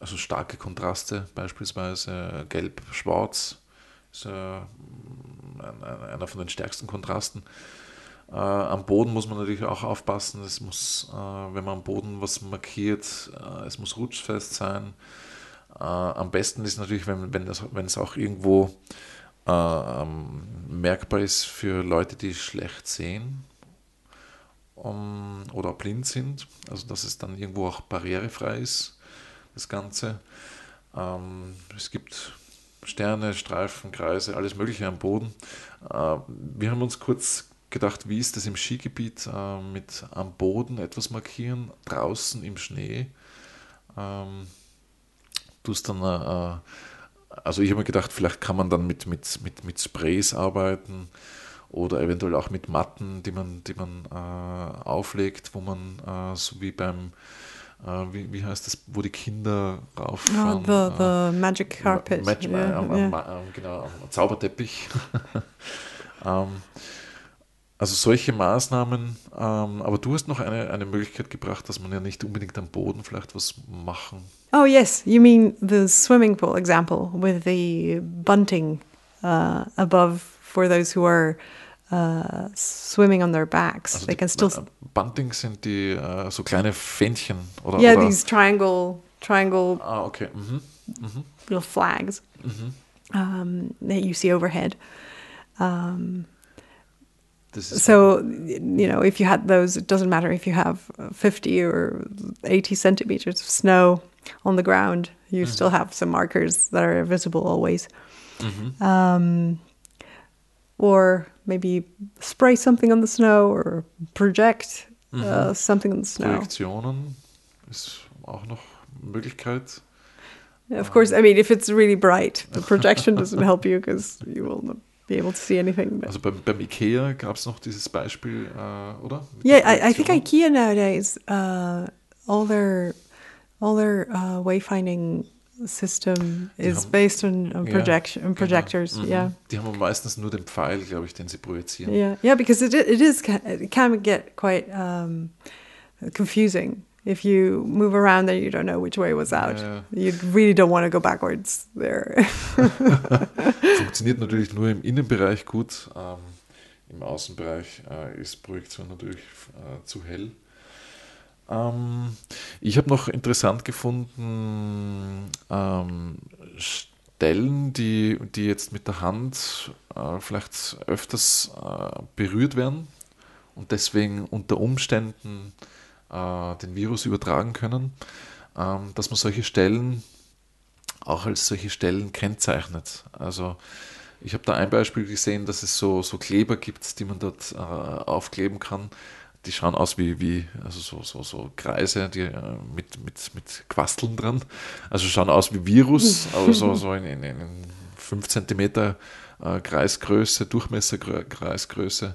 also starke Kontraste beispielsweise, gelb-schwarz ist äh, einer von den stärksten Kontrasten. Äh, am Boden muss man natürlich auch aufpassen. Es muss, äh, wenn man am Boden was markiert, äh, es muss rutschfest sein. Äh, am besten ist natürlich, wenn, wenn, das, wenn es auch irgendwo ähm, merkbar ist für Leute, die schlecht sehen um, oder blind sind. Also dass es dann irgendwo auch barrierefrei ist, das Ganze. Ähm, es gibt Sterne, Streifen, Kreise, alles Mögliche am Boden. Äh, wir haben uns kurz gedacht, wie ist das im Skigebiet äh, mit am Boden etwas markieren, draußen im Schnee. Ähm, du dann, äh, also ich habe mir gedacht, vielleicht kann man dann mit, mit, mit, mit Sprays arbeiten oder eventuell auch mit Matten, die man, die man auflegt, wo man so wie beim Uh, wie, wie heißt das, wo die Kinder rauffahren? Oh, the, the uh, Magic Carpet. Magic, yeah, um, yeah. Um, genau, am Zauberteppich. um, also solche Maßnahmen, aber du hast noch eine, eine Möglichkeit gebracht, dass man ja nicht unbedingt am Boden vielleicht was machen. Oh yes, you mean the swimming pool example with the bunting uh, above for those who are uh, swimming on their backs. Also they can still. Uh, Bunting sind die uh, so kleine Fähnchen oder? Yeah, oder? these triangle triangle. Ah, okay. Mhm. Mhm. Little flags Mhm. um, that you see overhead. Um, so you know, if you had those, it doesn't matter if you have 50 or 80 centimeters of snow on the ground. You still have some markers that are visible always. Mhm. um, or maybe spray something on the snow or project uh, something on the snow. Projektionen ist auch noch Möglichkeit. Of course, I mean, if it's really bright, the projection doesn't help you because you will not be able to see anything. But Also beim, beim Ikea gab es noch dieses Beispiel, äh, oder? Mit yeah, I, I think IKEA nowadays, uh, all their all their uh, wayfinding system is haben- based on, on Ja, projection on genau. projectors. Mhm. Yeah. Die haben meistens nur den Pfeil, glaube ich, den sie projizieren. Yeah, yeah, because it it is it can get quite um, confusing if you move around and you don't know which way was out. Yeah. You really don't want to go backwards there. Funktioniert natürlich nur im Innenbereich gut. Ähm, Im Außenbereich äh, ist Projektion natürlich äh, zu hell. Ähm, ich habe noch interessant gefunden, ähm, Stellen, die, die jetzt mit der Hand äh, vielleicht öfters äh, berührt werden und deswegen unter Umständen äh, den Virus übertragen können, ähm, dass man solche Stellen auch als solche Stellen kennzeichnet. Also ich habe da ein Beispiel gesehen, dass es so, so Kleber gibt, die man dort äh, aufkleben kann. Die schauen aus wie, wie also so, so, so Kreise die, äh, mit, mit, mit Quasteln dran. Also schauen aus wie Virus, aber so, so in, in, in 5 cm äh, Kreisgröße, Durchmesserkreisgröße.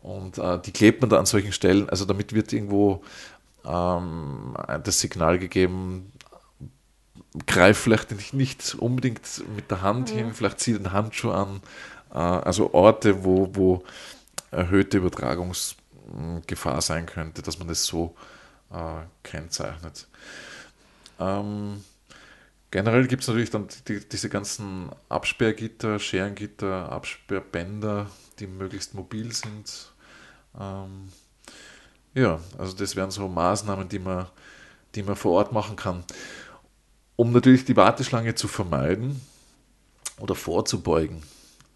Und äh, die klebt man da an solchen Stellen. Also damit wird irgendwo ähm, das Signal gegeben, greif vielleicht nicht, unbedingt mit der Hand hin, vielleicht zieh den Handschuh an. Äh, also Orte, wo, wo erhöhte Übertragungsgefahr sein könnte, dass man das so äh, kennzeichnet. Ähm, generell gibt es natürlich dann die, diese ganzen Absperrgitter, Scherengitter, Absperrbänder, die möglichst mobil sind. Ähm, ja, also das wären so Maßnahmen, die man, die man vor Ort machen kann. Um natürlich die Warteschlange zu vermeiden oder vorzubeugen,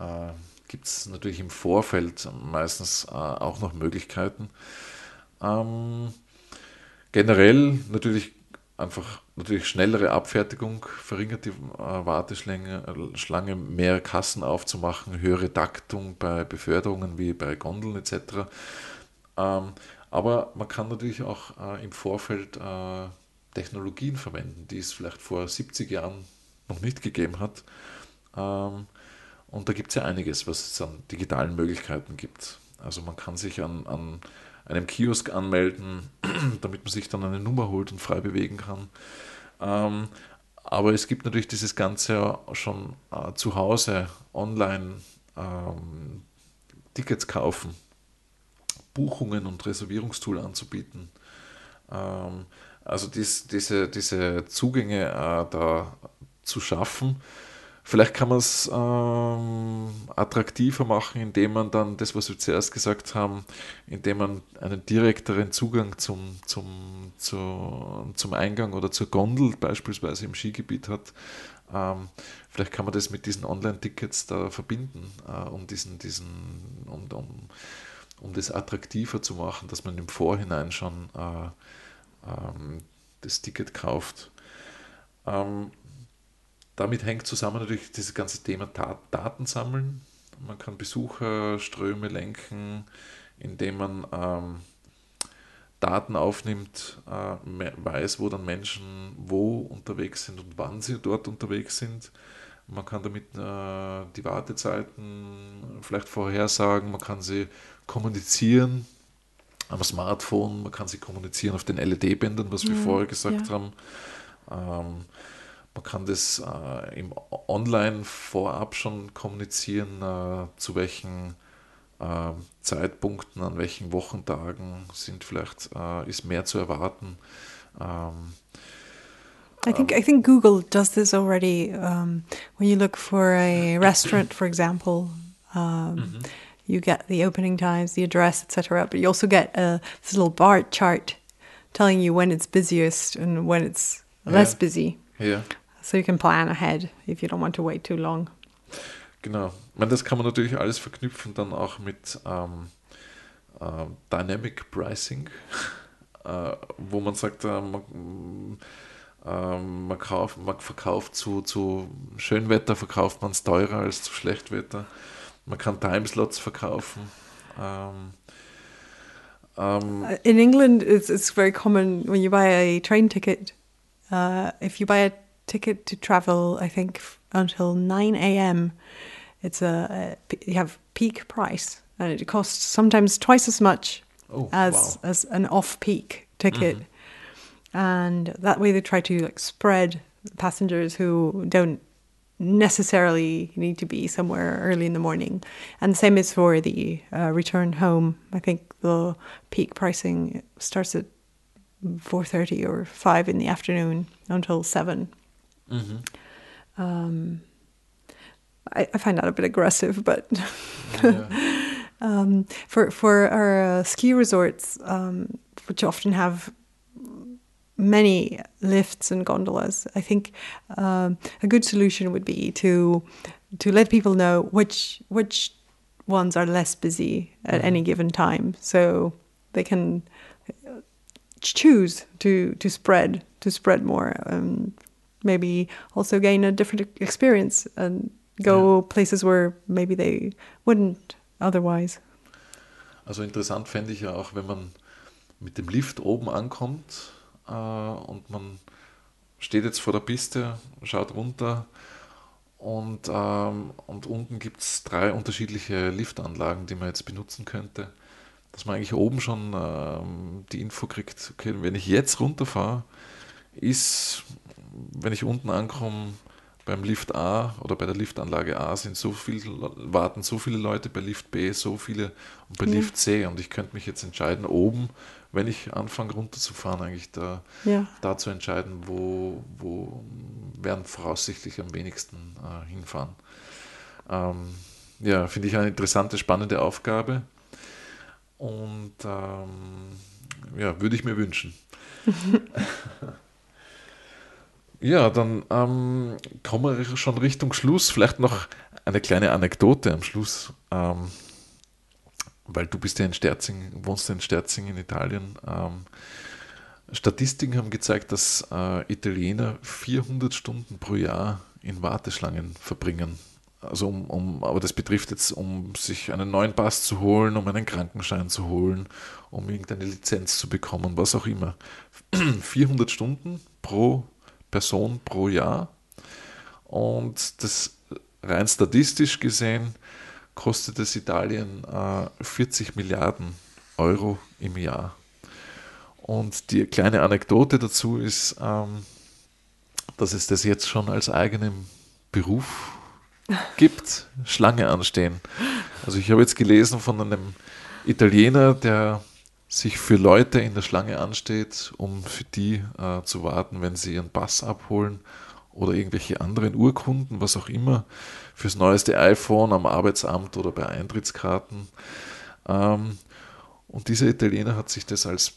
äh, gibt es natürlich im Vorfeld meistens äh, auch noch Möglichkeiten. Ähm, generell natürlich einfach natürlich schnellere Abfertigung, verringert die äh, Warteschlange, äh, Schlange, mehr Kassen aufzumachen, höhere Taktung bei Beförderungen wie bei Gondeln etc. Ähm, aber man kann natürlich auch äh, im Vorfeld äh, Technologien verwenden, die es vielleicht vor 70 Jahren noch nicht gegeben hat. Ähm, und da gibt es ja einiges, was es an digitalen Möglichkeiten gibt. Also man kann sich an, an einem Kiosk anmelden, damit man sich dann eine Nummer holt und frei bewegen kann. Ähm, aber es gibt natürlich dieses Ganze schon äh, zu Hause online ähm, Tickets kaufen, Buchungen und Reservierungstool anzubieten. Ähm, also dies, diese, diese Zugänge äh, da zu schaffen. Vielleicht kann man es ähm, attraktiver machen, indem man dann das, was wir zuerst gesagt haben, indem man einen direkteren Zugang zum, zum, zu, zum Eingang oder zur Gondel beispielsweise im Skigebiet hat. Ähm, vielleicht kann man das mit diesen Online-Tickets da verbinden, äh, um, diesen, diesen, um, um, um das attraktiver zu machen, dass man im Vorhinein schon äh, ähm, das Ticket kauft. Ähm, damit hängt zusammen natürlich dieses ganze Thema Daten sammeln. Man kann Besucherströme lenken, indem man ähm, Daten aufnimmt, äh, weiß, wo dann Menschen wo unterwegs sind und wann sie dort unterwegs sind. Man kann damit äh, die Wartezeiten vielleicht vorhersagen, man kann sie kommunizieren am Smartphone, man kann sie kommunizieren auf den LED-Bändern, was wir mhm, vorher gesagt ja. haben. Ähm, man kann das äh, im Online vorab schon kommunizieren, äh, zu welchen äh, Zeitpunkten, an welchen Wochentagen sind vielleicht äh, ist mehr zu erwarten. Ähm, I think I think Google does this already. Um, when you look for a restaurant, for example, um, mm -hmm. you get the opening times, the address, etc. But you also get a little bar chart telling you when it's busiest and when it's less yeah. busy. Yeah. So you can plan ahead if you don't want to wait too long. Genau. Ich meine, das kann man natürlich alles verknüpfen dann auch mit ähm, äh, Dynamic Pricing, äh, wo man sagt, äh, man, ähm, man, kauft, man verkauft zu, zu Schönwetter verkauft man es teurer als zu Schlechtwetter. Man kann Timeslots verkaufen. Ähm, um, In England, it's, it's very common when you buy a train ticket. Uh, if you buy a ticket to travel, I think until 9 a.m. It's a, a, you have peak price, and it costs sometimes twice as much oh, as wow. as an off-peak ticket. Mm-hmm. And that way, they try to like spread passengers who don't necessarily need to be somewhere early in the morning. And the same is for the uh, return home. I think the peak pricing starts at 4.30 or 5 in the afternoon until 7 Mm-hmm. Um, I, I, find that a bit aggressive, but yeah. um, for for our uh, ski resorts, um, which often have many lifts and gondolas, I think um, a good solution would be to to let people know which which ones are less busy at mm-hmm. any given time, so they can uh, choose to to spread to spread more. Um, maybe also gain a different experience and go ja. places where maybe they wouldn't otherwise. Also interessant fände ich ja auch, wenn man mit dem Lift oben ankommt äh, und man steht jetzt vor der Piste, schaut runter und, ähm, und unten gibt es drei unterschiedliche Liftanlagen, die man jetzt benutzen könnte. Dass man eigentlich oben schon ähm, die Info kriegt, okay, wenn ich jetzt runterfahre, ist wenn ich unten ankomme, beim Lift A oder bei der Liftanlage A sind so viel, warten so viele Leute, bei Lift B so viele und bei ja. Lift C. Und ich könnte mich jetzt entscheiden, oben, wenn ich anfange runterzufahren, eigentlich da, ja. da zu entscheiden, wo, wo werden voraussichtlich am wenigsten äh, hinfahren. Ähm, ja, finde ich eine interessante, spannende Aufgabe. Und ähm, ja, würde ich mir wünschen. Ja, dann ähm, kommen wir schon Richtung Schluss. Vielleicht noch eine kleine Anekdote am Schluss, ähm, weil du bist ja in Sterzing, wohnst in Sterzing in Italien. Ähm, Statistiken haben gezeigt, dass äh, Italiener 400 Stunden pro Jahr in Warteschlangen verbringen. Also um, um, aber das betrifft jetzt, um sich einen neuen Pass zu holen, um einen Krankenschein zu holen, um irgendeine Lizenz zu bekommen, was auch immer. 400 Stunden pro Person pro Jahr. Und das rein statistisch gesehen kostet es Italien äh, 40 Milliarden Euro im Jahr. Und die kleine Anekdote dazu ist, ähm, dass es das jetzt schon als eigenen Beruf gibt, Schlange anstehen. Also ich habe jetzt gelesen von einem Italiener, der sich für Leute in der Schlange ansteht, um für die äh, zu warten, wenn sie ihren Pass abholen oder irgendwelche anderen Urkunden, was auch immer, fürs neueste iPhone am Arbeitsamt oder bei Eintrittskarten. Ähm, und dieser Italiener hat sich das als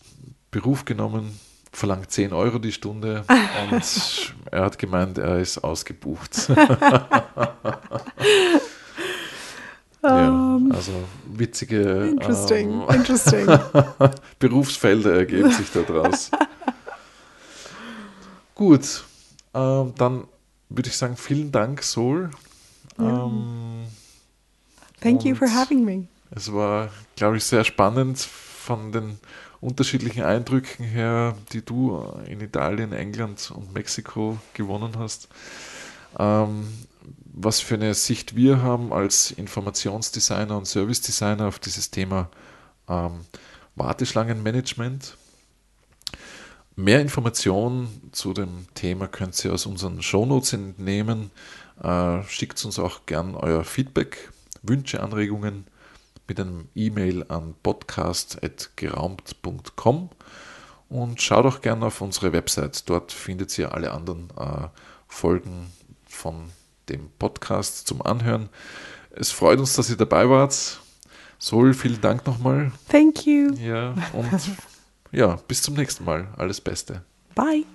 Beruf genommen, verlangt 10 Euro die Stunde und er hat gemeint, er ist ausgebucht. ja, um, also witzige interesting, ähm, interesting. Berufsfelder ergeben sich daraus. Gut, ähm, dann würde ich sagen, vielen Dank, Sol. Ähm, Thank you for having me. Es war, glaube ich, sehr spannend von den unterschiedlichen Eindrücken her, die du in Italien, England und Mexiko gewonnen hast. Ähm, was für eine Sicht wir haben als Informationsdesigner und Service-Designer auf dieses Thema ähm, Warteschlangenmanagement. Mehr Informationen zu dem Thema könnt ihr aus unseren Shownotes entnehmen. Äh, schickt uns auch gern euer Feedback, Wünsche, Anregungen mit einem E-Mail an podcast.geraumt.com und schaut auch gerne auf unsere Website. Dort findet ihr alle anderen äh, Folgen von dem Podcast zum Anhören. Es freut uns, dass ihr dabei wart. Sol, vielen Dank nochmal. Thank you. Ja, und ja, bis zum nächsten Mal. Alles Beste. Bye.